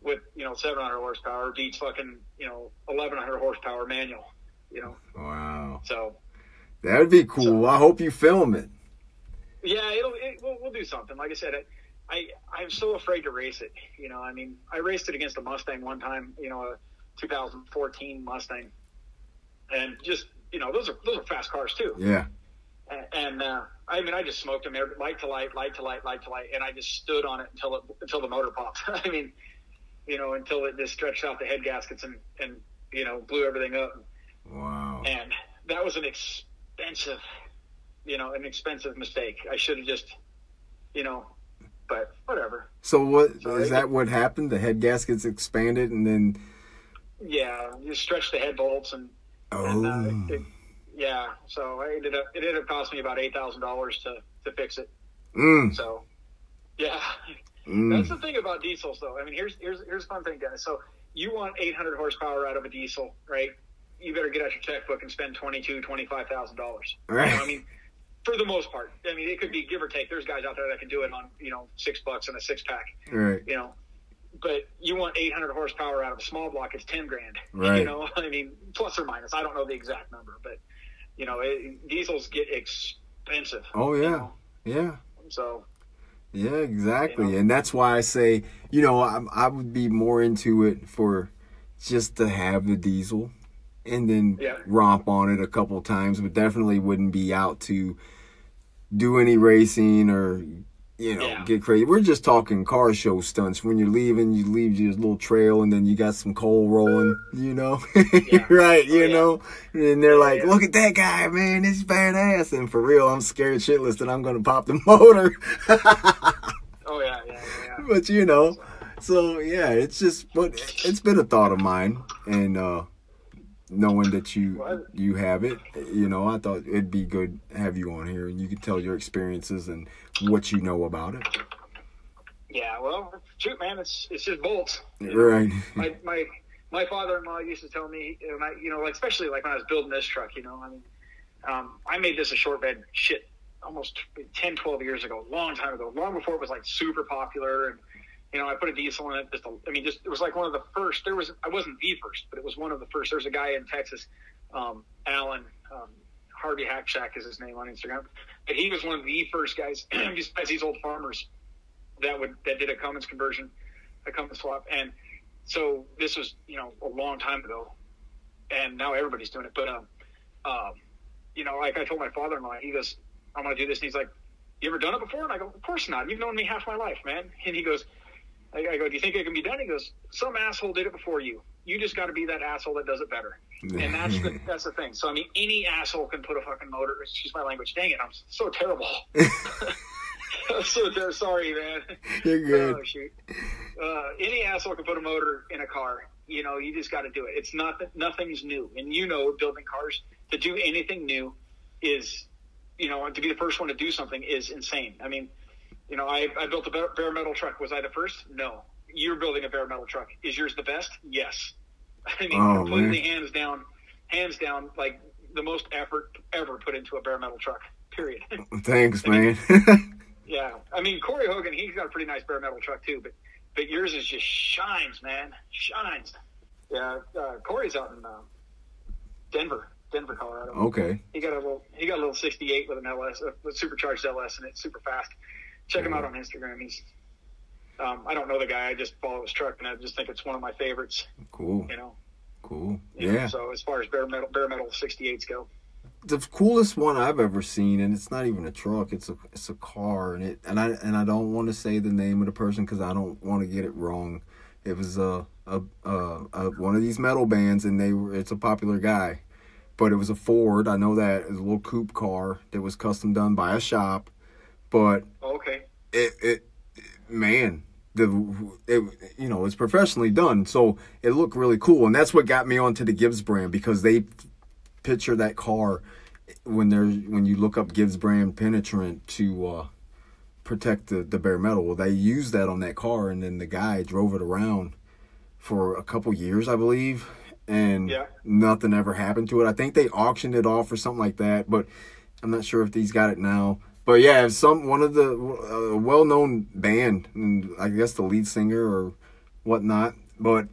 with you know 700 horsepower beats fucking you know 1100 horsepower manual. You know, wow, so that would be cool. I hope you film it. Yeah, it'll it, we'll, we'll do something. Like I said, I, I I'm so afraid to race it. You know, I mean, I raced it against a Mustang one time. You know, a 2014 Mustang, and just you know, those are those are fast cars too. Yeah, And, and uh, I mean, I just smoked them every, light to light, light to light, light to light, and I just stood on it until it until the motor popped. I mean, you know, until it just stretched out the head gaskets and and you know blew everything up. wow. And that was an expensive, you know, an expensive mistake. I should have just, you know, but whatever. So what is that? What happened? The head gaskets expanded, and then Yeah, you stretch the head bolts and, oh, and uh, it, yeah. So I ended up it ended up costing me about eight thousand dollars to to fix it. mm, So yeah, mm. that's the thing about diesels though. I mean, here's here's here's the fun thing, guys. So you want 800 horsepower out of a diesel, right? You better get out your checkbook and spend twenty two, twenty five thousand dollars. Right. I mean, for the most part. I mean, it could be give or take. There's guys out there that can do it on you know six bucks and a six pack. right. You know, but you want 800 horsepower out of a small block. It's 10 grand. Right. You know, I mean, plus or minus. I don't know the exact number, but you know, it, diesels get expensive. Oh you yeah, know? yeah. So Yeah, exactly. You know? And that's why I say, you know, I, I would be more into it for just to have the diesel and then Yeah. romp on it a couple times, but definitely wouldn't be out to do any racing or, you know, Yeah. get crazy. We're just talking car show stunts. When you're leaving, you leave your little trail and then you got some coal rolling, you know? Yeah. right, you Oh, yeah. know? And they're like, look at that guy, man, this is badass. And for real, I'm scared shitless that I'm going to pop the motor. oh yeah, yeah, yeah. but you know, so yeah, it's just, but it's been a thought of mine, and uh knowing that you Well, you have it, you know, I thought it'd be good to have you on here, and you can tell your experiences and what you know about it. Yeah, well, shoot, man, it's it's just bolts. Right. my my my father-in-law used to tell me, and I, you know, like especially like when I was building this truck, you know, I mean, um, I made this a short bed shit almost 10, 12 years ago, long time ago, long before it was like super popular, and you know, I put a diesel in it. Just, a, I mean, just it was like one of the first. There was, I wasn't the first, but it was one of the first. There's a guy in Texas, um, Alan um, Harvey Hackshack is his name on Instagram, but he was one of the first guys, besides these old farmers, that would that did a Cummins conversion, a Cummins swap, and so this was you know a long time ago, and now everybody's doing it. But um, um, you know, like I told my father-in-law, he goes, "I'm going to do this," and he's like, "You ever done it before?" And I go, "Of course not. You've known me half my life, man." And he goes, I, I go, "Do you think it can be done?" He goes, "Some asshole did it before you. You just got to be that asshole that does it better." And that's the that's the thing. So I mean, any asshole can put a fucking motor. Excuse my language. Dang it, I'm so terrible. so ter- sorry, man. You're good. Oh shoot. Uh, any asshole can put a motor in a car. You know, you just got to do it. It's not that nothing's new, and you know, building cars to do anything new is, you know, to be the first one to do something is insane. I mean, you know, I, I built a bare, metal truck. Was I the first? No. You're building a bare metal truck. Is yours the best? Yes. I mean, Oh, completely man. hands down, hands down, like the most effort ever put into a bare metal truck. Period. Thanks, man. yeah, I mean Corey Hogan, he's got a pretty nice bare metal truck too, but but yours is just shines, man, shines. Yeah, uh, Corey's out in uh, Denver, Denver, Colorado. okay. He got a little, he got a little '68 with an LS, a with supercharged LS, and it's super fast. Check him out on Instagram. He's, um, I don't know the guy. I just follow his truck, and I just think it's one of my favorites. Cool. You know. Cool. you know, Yeah. So as far as bare metal, bare metal '68s go, the coolest one I've ever seen, and it's not even a truck; it's a it's a car, and it and I and I don't want to say the name of the person because I don't want to get it wrong. It was a a, a a one of these metal bands, and they were it's a popular guy, but it was a Ford. I know that it was a little coupe car that was custom done by a shop, but oh, okay. it it man the it you know it's professionally done so it looked really cool and that's what got me onto the gibbs brand because they picture that car when there's when you look up gibbs brand penetrant to uh protect the, the bare metal well they used that on that car and then the guy drove it around for a couple years i believe and Yeah. nothing ever happened to it i think they auctioned it off or something like that but i'm not sure if he's got it now but yeah, some one of the uh, well-known band, and I guess the lead singer or whatnot. But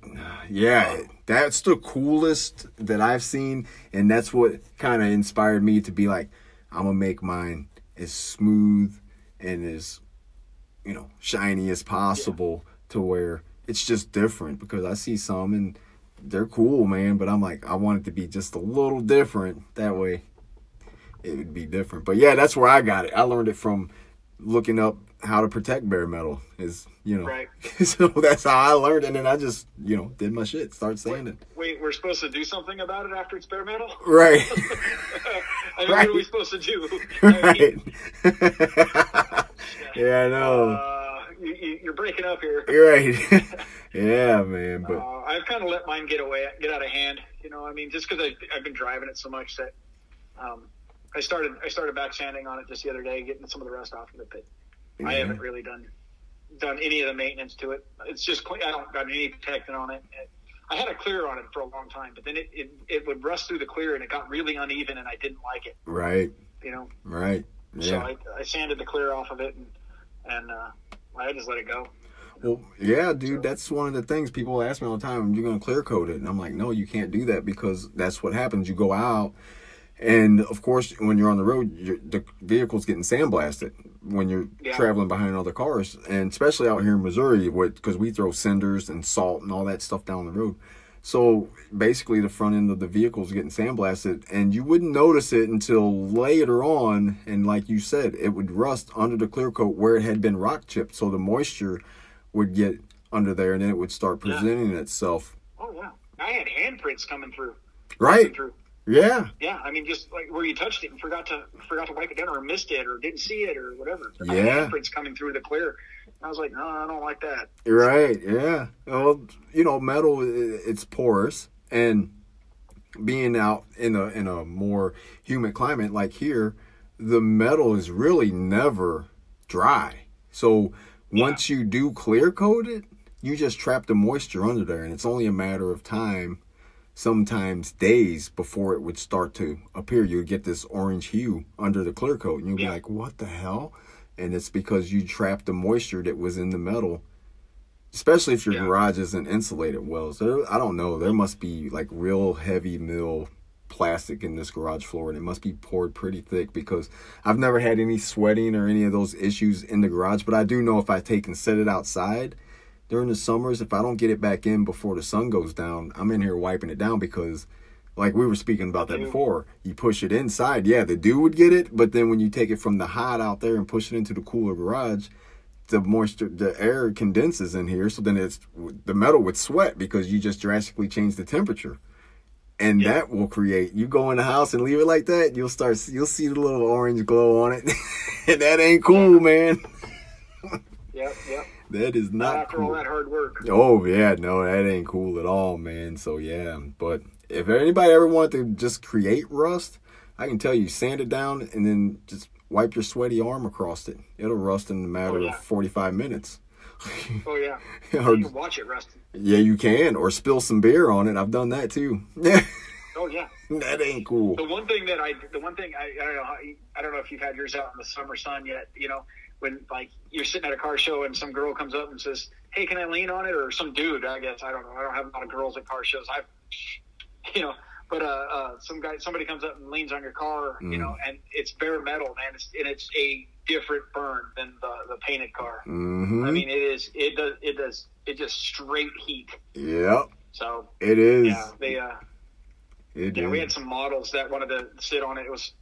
yeah, that's the coolest that I've seen, and that's what kind of inspired me to be like, I'm gonna make mine as smooth and as you know shiny as possible to where it's just different because I see some and they're cool, man. But I'm like, I want it to be just a little different. That way, it would be different. But yeah, that's where I got it. I learned it from looking up how to protect bare metal. Is you know, Right. so that's how I learned, and then I just you know did my shit, start saying it. Wait, we're supposed to do something about it after it's bare metal? Right, I mean, what are we supposed to do? I mean, right. yeah, I know. uh, you- you're breaking up here. You're right. yeah, man. But Uh, I've kind of let mine get away, get out of hand. You know, I mean, just because I've been driving it so much that um, I started I started back sanding on it just the other day, getting some of the rust off of it. But I haven't really done done any of the maintenance to it. It's just clean. I don't got any protectant on it. I had a clear on it for a long time, but then it, it, it would rust through the clear and it got really uneven and I didn't like it. right, You know, right. Yeah. so I, I sanded the clear off of it and and uh, I just let it go. Well, yeah, dude, that's one of the things people ask me all the time. You're going to clear coat it. And I'm like, no, you can't do that because that's what happens. You go out, and of course, when you're on the road, the vehicle's getting sandblasted when you're Yeah. traveling behind other cars. And especially out here in Missouri, because we throw cinders and salt and all that stuff down the road. So basically, the front end of the vehicle is getting sandblasted, and you wouldn't notice it until later on. And like you said, it would rust under the clear coat where it had been rock chipped, so the moisture would get under there, and then it would start Yeah. presenting itself. Oh yeah, I had handprints coming through. Right? Through. Yeah. Yeah, I mean, just like where you touched it and forgot to forgot to wipe it down, or missed it, or didn't see it, or whatever. I Yeah. handprints coming through the clear. I was like, no, I don't like that. Right. Yeah. Well, you know, metal it's porous, and being out in a in a more humid climate like here, the metal is really never dry. So once you do clear coat it, you just trap the moisture under there, and it's only a matter of time, sometimes days before it would start to appear. You'd get this orange hue under the clear coat, and you'd be like, "What the hell?" And it's because you trapped the moisture that was in the metal especially if your Yeah. garage isn't insulated well. So I don't know. There must be like real heavy mill plastic in this garage floor, and it must be poured pretty thick because I've never had any sweating or any of those issues in the garage. But I do know if I take and set it outside during the summers, if I don't get it back in before the sun goes down, I'm in here wiping it down because. Like we were speaking about that before, you push it inside. Yeah, the dew would get it, but then when you take it from the hot out there and push it into the cooler garage, the moisture, the air condenses in here, so then it's the metal would sweat because you just drastically change the temperature, and Yeah. that will create. You go in the house and leave it like that, you'll start, you'll see the little orange glow on it, and that ain't cool, man. Yep, yep. That is Not after all cool. that hard work. Oh yeah, no, that ain't cool at all, man. So yeah, but if anybody ever wanted to just create rust, I can tell you, sand it down and then just wipe your sweaty arm across it. It'll rust in a matter Oh, yeah. of forty-five minutes. Oh yeah. Or- You can watch it rust. yeah, you can, or spill some beer on it. I've done that too. Oh yeah. that ain't cool. The one thing that I, the one thing I, I don't know, I don't know if you've had yours out in the summer sun yet. You know, when like you're sitting at a car show and some girl comes up and says, "Hey, can I lean on it?" Or some dude, I guess I don't know. I don't have a lot of girls at car shows. I've, you know, but uh, uh, some guy, somebody comes up and leans on your car, you Mm. know, and it's bare metal, man. It's and it's a different burn than the the painted car. Mm-hmm. I mean, it is. It does. It does. It just straight heat. yep, So it is. yeah, they. uh It yeah, we had some models that wanted to sit on it. It was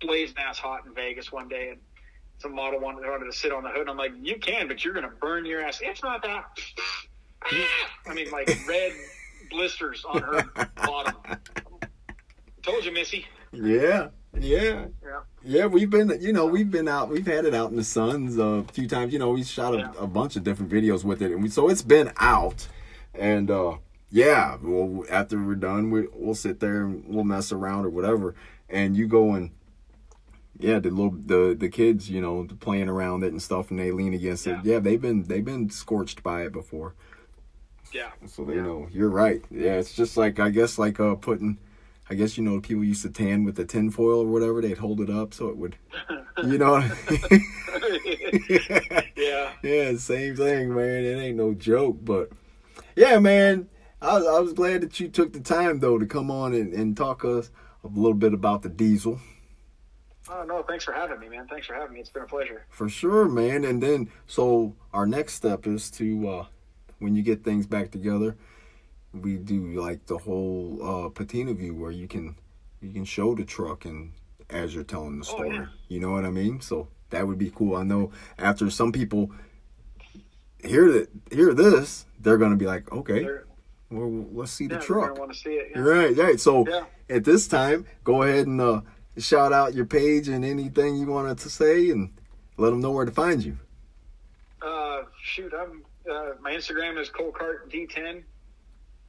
blazing ass hot in Vegas one day, and some model wanted, wanted to sit on the hood. And I'm like, you can, but you're gonna burn your ass. It's not that. I mean, like red blisters on her bottom. Told you, Missy. Yeah, yeah. Yeah. Yeah, we've been, you know, we've been out, we've had it out in the suns a few times. You know, we shot a, Yeah. a bunch of different videos with it, and we so it's been out. And uh yeah, well, after we're done, we we'll sit there and we'll mess around or whatever. And you go and yeah, the little the the kids, you know, playing around it and stuff, and they lean against it. Yeah. Yeah, they've been they've been scorched by it before, Yeah. so they know. You're right. Yeah, it's just like I guess like uh putting. I guess you know people used to tan with the tin foil or whatever. They'd hold it up so it would, you know. yeah. Yeah, same thing, man. It ain't no joke, but yeah, man. I, I was glad that you took the time though to come on and, and talk us a little bit about the diesel Oh no, thanks for having me, man. Thanks for having me. It's been a pleasure. for sure, man. And then so our next step is to uh, when you get things back together, we do like the whole uh, patina view where you can you can show the truck and as you're telling the Oh, story. yeah. You know what I mean? So that would be cool. I know after some people hear that hear this, they're gonna be like, okay, They're- well, let's see the truck. Want to see it. Yeah. Right, right. So Yeah. at this time, go ahead and uh, shout out your page and anything you wanted to say, and let them know where to find you. Uh, shoot, I'm uh, my Instagram is Colcart D10,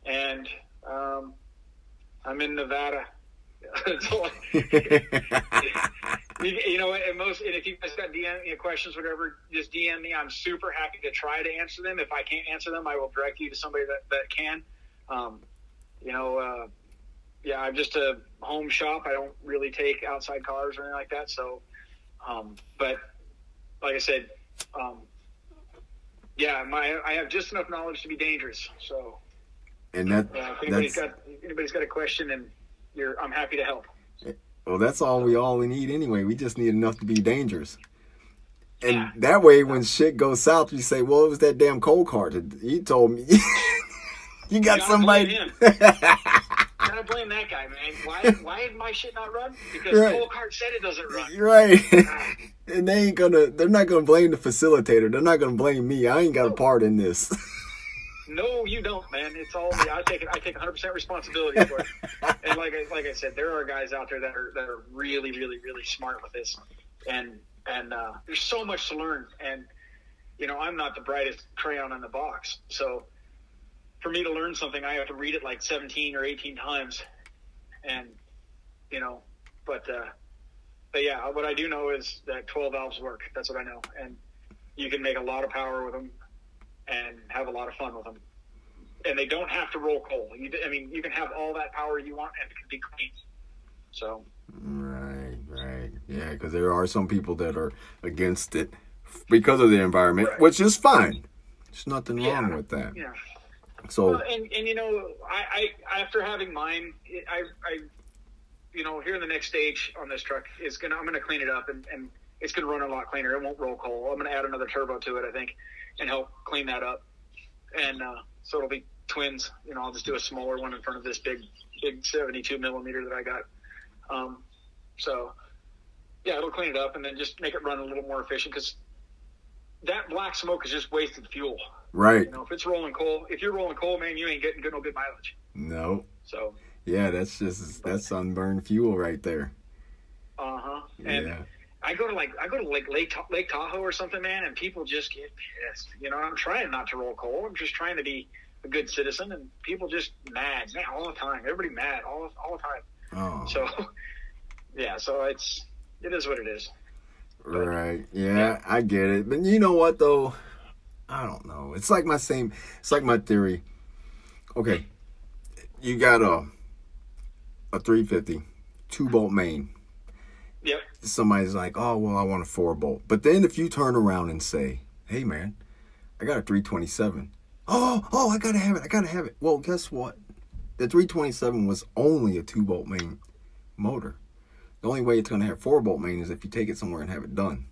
and um, I'm in Nevada. That's all I- you, you know, and most, and if you guys got DM you know, questions, whatever, just DM me. I'm super happy to try to answer them. If I can't answer them, I will direct you to somebody that that can. Um, you know, uh, yeah, I'm just a home shop. I don't really take outside cars or anything like that. So, um, but like I said, um, yeah, my I have just enough knowledge to be dangerous. So, and that uh, if anybody's got if anybody's got a question, and you're, I'm happy to help. well, that's all we all we need anyway. We just need enough to be dangerous. And Yeah. that way, when shit goes south, you say, "Well, it was that damn cold card. He told me." you got somebody. blame Gotta blame that guy, man. Why why did my shit not run? Because Right. Cole Cart said it doesn't run. Right. and they ain't gonna. They're not gonna blame the facilitator. They're not gonna blame me. I ain't got a part in this. No, you don't, man. It's all me. I take it. I take 100 percent responsibility for it. And like I, like I said, there are guys out there that are that are really, really, really smart with this, and and uh, there's so much to learn. And you know, I'm not the brightest crayon in the box, so for me to learn something, I have to read it like 17 or 18 times, and you know, but uh, but yeah, what I do know is that 12 valves work. That's what I know, and you can make a lot of power with them and have a lot of fun with them. And they don't have to roll coal. You, I mean, you can have all that power you want, and it can be clean. So Right, right. Yeah, because there are some people that are against it because of the environment, Right. which is fine. There's nothing Yeah. wrong with that. Yeah. So Well, and and you know, I, I after having mine, I I you know here in the next stage on this truck is gonna I'm gonna clean it up and and it's gonna run a lot cleaner. It won't roll coal. I'm gonna add another turbo to it, I think, and help clean that up. And uh, so it'll be twins. You know, I'll just do a smaller one in front of this big big 72 millimeter that I got. Um, so yeah, it'll clean it up and then just make it run a little more efficient because that black smoke is just wasted fuel. right. You know, if it's rolling coal, if you're rolling coal, man, you ain't getting good no good mileage. No. So, Yeah, that's just that's unburned fuel right there. uh huh. And Yeah. I go to like I go to like Lake Lake Tahoe or something, man, and people just get pissed. You know, I'm trying not to roll coal. I'm just trying to be a good citizen, and people just mad, man, all the time. Everybody mad all all the time. Oh. So, yeah. So it's it is what it is. Right. Yeah, I get it. But you know what though? I don't know. It's like my same it's like my theory. Okay. You got a a 350 two bolt main. Yep. Somebody's like, "Oh, well, I want a four bolt." But then if you turn around and say, "Hey man, I got a 327." "Oh, oh, I got to have it. I got to have it." Well, guess what? The 327 was only a two bolt main motor. The only way it's going to have four bolt main is if you take it somewhere and have it done.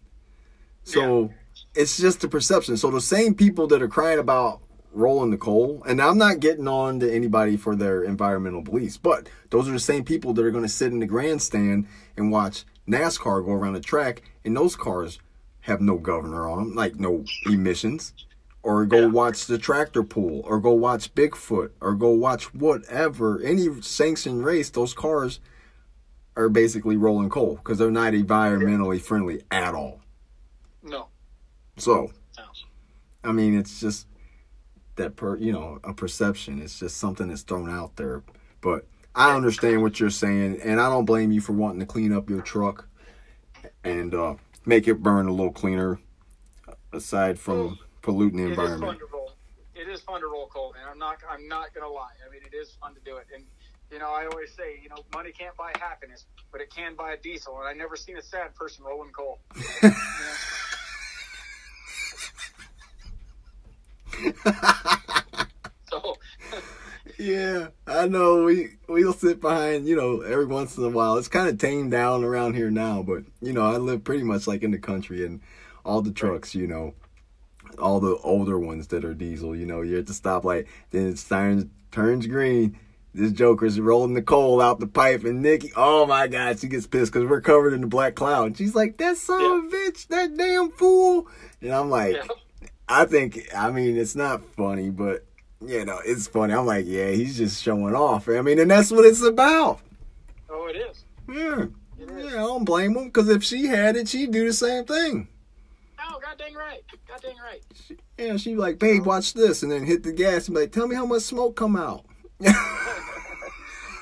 So it's just a perception. So the same people that are crying about rolling the coal, and I'm not getting on to anybody for their environmental beliefs, but those are the same people that are going to sit in the grandstand and watch NASCAR go around the track, and those cars have no governor on them, like no emissions. Or go Yeah. watch the tractor pull, or go watch Bigfoot, or go watch whatever any sanctioned race. Those cars are basically rolling coal because they're not environmentally friendly at all. No. So, No. I mean, it's just that per you know a perception. It's just something that's thrown out there. But I understand what you're saying, and I don't blame you for wanting to clean up your truck and uh, make it burn a little cleaner. Aside from polluting the environment, It is fun to roll. It is fun to roll coal, man. I'm not. I'm not gonna lie. I mean, it is fun to do it. And you know, I always say, you know, money can't buy happiness, but it can buy a diesel. And I never seen a sad person rolling coal. You so yeah, I know. We we'll sit behind, you know, every once in a while. It's kind of tamed down around here now, but you know, I live pretty much like in the country, and all the trucks, you know, all the older ones that are diesel, you know, you're at the stoplight, then it turns turns green. This Joker's rolling the coal out the pipe, and Nikki, oh my God, she gets pissed because we're covered in the black cloud. And she's like, "That son of a bitch, that damn fool," and I'm like, yeah. I think, I mean, it's not funny, but you know, it's funny. I'm like, yeah, he's just showing off. I mean, and that's what it's about. Oh, it is. Yeah, It is. yeah I don't blame him because if she had it, she'd do the same thing. Oh, god dang right. God dang right. Yeah, she'd be like, babe, uh-huh. watch this, and then hit the gas and be like, tell me how much smoke come out.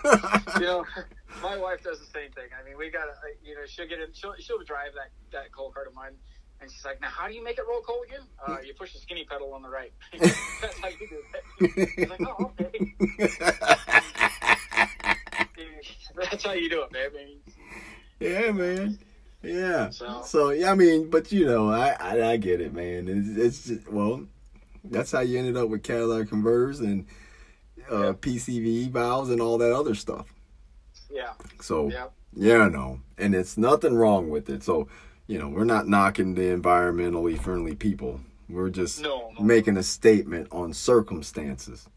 You know, my wife does the same thing. I mean, we got to, you know, she'll get in, she'll, she'll drive that, that coal cart of mine. And she's like, now, how do you make it roll coal again? Uh, you push the skinny pedal on the right. That's how you do it. She's like, oh, okay. That's how you do it, man. Yeah, man. Yeah. So- So yeah, I mean, but you know, I I, I get it, man. It's, it's just well, that's how you ended up with Cadillac converters and uh, Yeah. PCV valves and all that other stuff. yeah, So yeah. yeah, no, and it's nothing wrong with it. So you know, we're not knocking the environmentally friendly people. We're just No, no. making a statement on circumstances.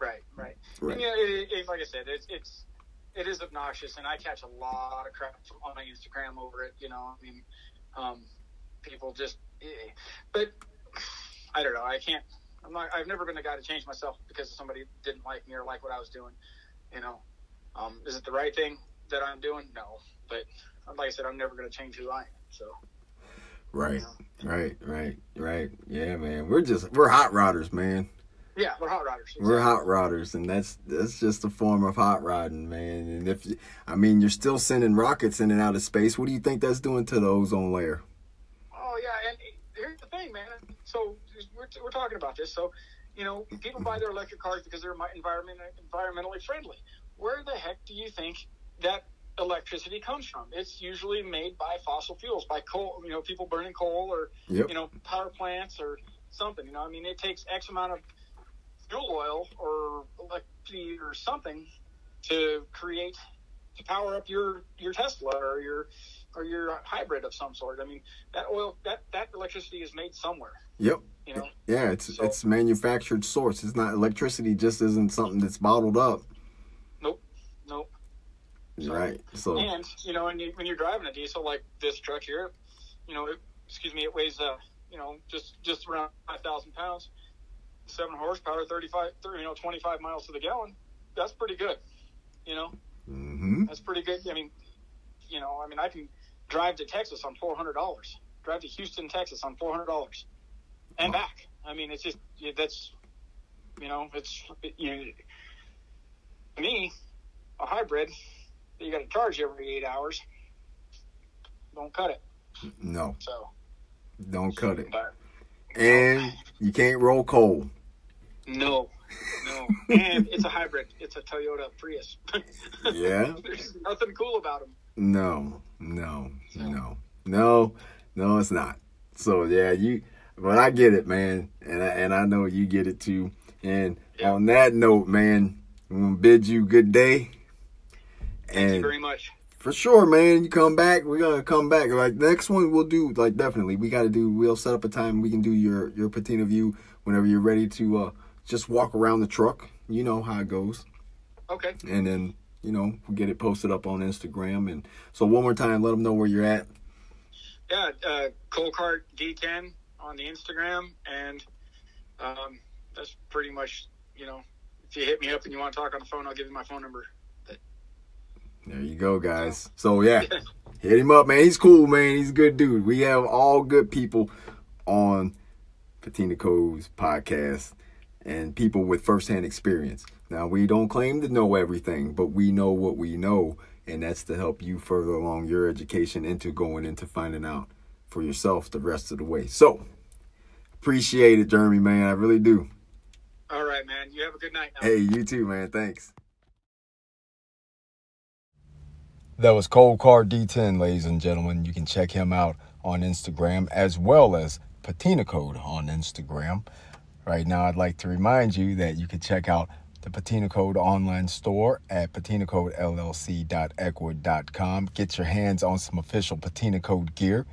Right, right. Right. And, yeah, it, it, like I said, it's it's it is obnoxious, and I catch a lot of crap on my Instagram over it. You know, I mean, um, people just, eh. but I don't know. I can't. I'm not. I've never been the guy to change myself because somebody didn't like me or like what I was doing. You know, um, is it the right thing that I'm doing? No, but like I said, I'm never going to change who I am. So Right, Yeah. right, right, right. Yeah, man. We're just we're hot rodders, man. yeah, we're hot rodders. We're hot rodders, and that's that's just a form of hot rodding, man. And if you- I mean, you're still sending rockets in and out of space. What do you think that's doing to the ozone layer? Oh yeah, and here's the thing, man. So we're, we're talking about this. So you know, people buy their electric cars because they're environment environmentally friendly. Where the heck do you think that electricity comes from? It's usually made by fossil fuels, by coal. You know, people burning coal or Yep. you know power plants or something. You know, I mean, it takes X amount of fuel oil or electricity or something to create to power up your your Tesla or your or your hybrid of some sort. I mean, that oil that that electricity is made somewhere. Yep. You know. Yeah, it's so, it's manufactured source. It's not electricity. Just isn't something that's bottled up. Nope. Nope. So, right. So and you know, when you when you're driving a diesel like this truck here, you know, it, excuse me, it weighs uh, you know, just just around five thousand pounds, seven horsepower, 35, 30, you know, twenty five miles to the gallon. That's pretty good. You know. Mm-hmm. That's pretty good. I mean, you know, I mean, I can drive to Texas on four hundred dollars. Drive to Houston, Texas on four hundred dollars, and back. I mean, it's just that's, you know, it's you know, me, a hybrid. You got to charge every eight hours. Don't cut it. No. So. Don't cut it. But, and you can't roll coal. No. No. and it's a hybrid. It's a Toyota Prius. yeah. There's nothing cool about them. No, no, no, no, no, it's not. So yeah, you, but I get it, man, and I, and I know you get it too. And yeah. on that note, man, I'm gonna bid you good day. Thank and you very much. For sure, man. You come back, we're gonna come back. Like next one, we'll do like definitely. We got to do. We'll set up a time. We can do your your patina view whenever you're ready to uh just walk around the truck. You know how it goes. Okay. And then you know, we get it posted up on Instagram. And so one more time, let them know where you're at. Yeah, uh, Colcart D10 on the Instagram, and um, that's pretty much, you know, if you hit me up and you want to talk on the phone, I'll give you my phone number. There you go, guys. So yeah, hit him up, man. He's cool, man. He's a good dude. We have all good people on Patina Codes podcast and people with firsthand experience. Now, we don't claim to know everything, but we know what we know, and that's to help you further along your education into going into finding out for yourself the rest of the way. So, appreciate it, Jeremy, man. I really do. All right, man. You have a good night. Now. Hey, you too, man. Thanks. That was Cold Card D10, ladies and gentlemen. You can check him out on Instagram as well as Patina Code on Instagram. Right now, I'd like to remind you that you can check out the Patina Code online store at patinacodellc.ecwid.com. Get your hands on some official Patina Code gear.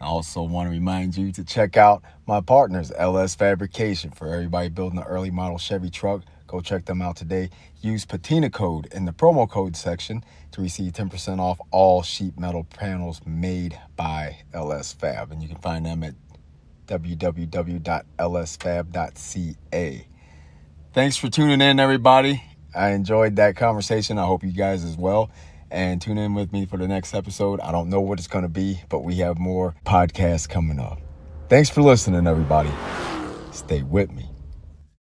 I also want to remind you to check out my partners, LS Fabrication, for everybody building an early model Chevy truck. Go check them out today. Use Patina Code in the promo code section to receive 10% off all sheet metal panels made by LS Fab. And you can find them at www.lsfab.ca. Thanks for tuning in, everybody. I enjoyed that conversation. I hope you guys as well. And tune in with me for the next episode. I don't know what it's going to be, but we have more podcasts coming up. Thanks for listening, everybody. Stay with me.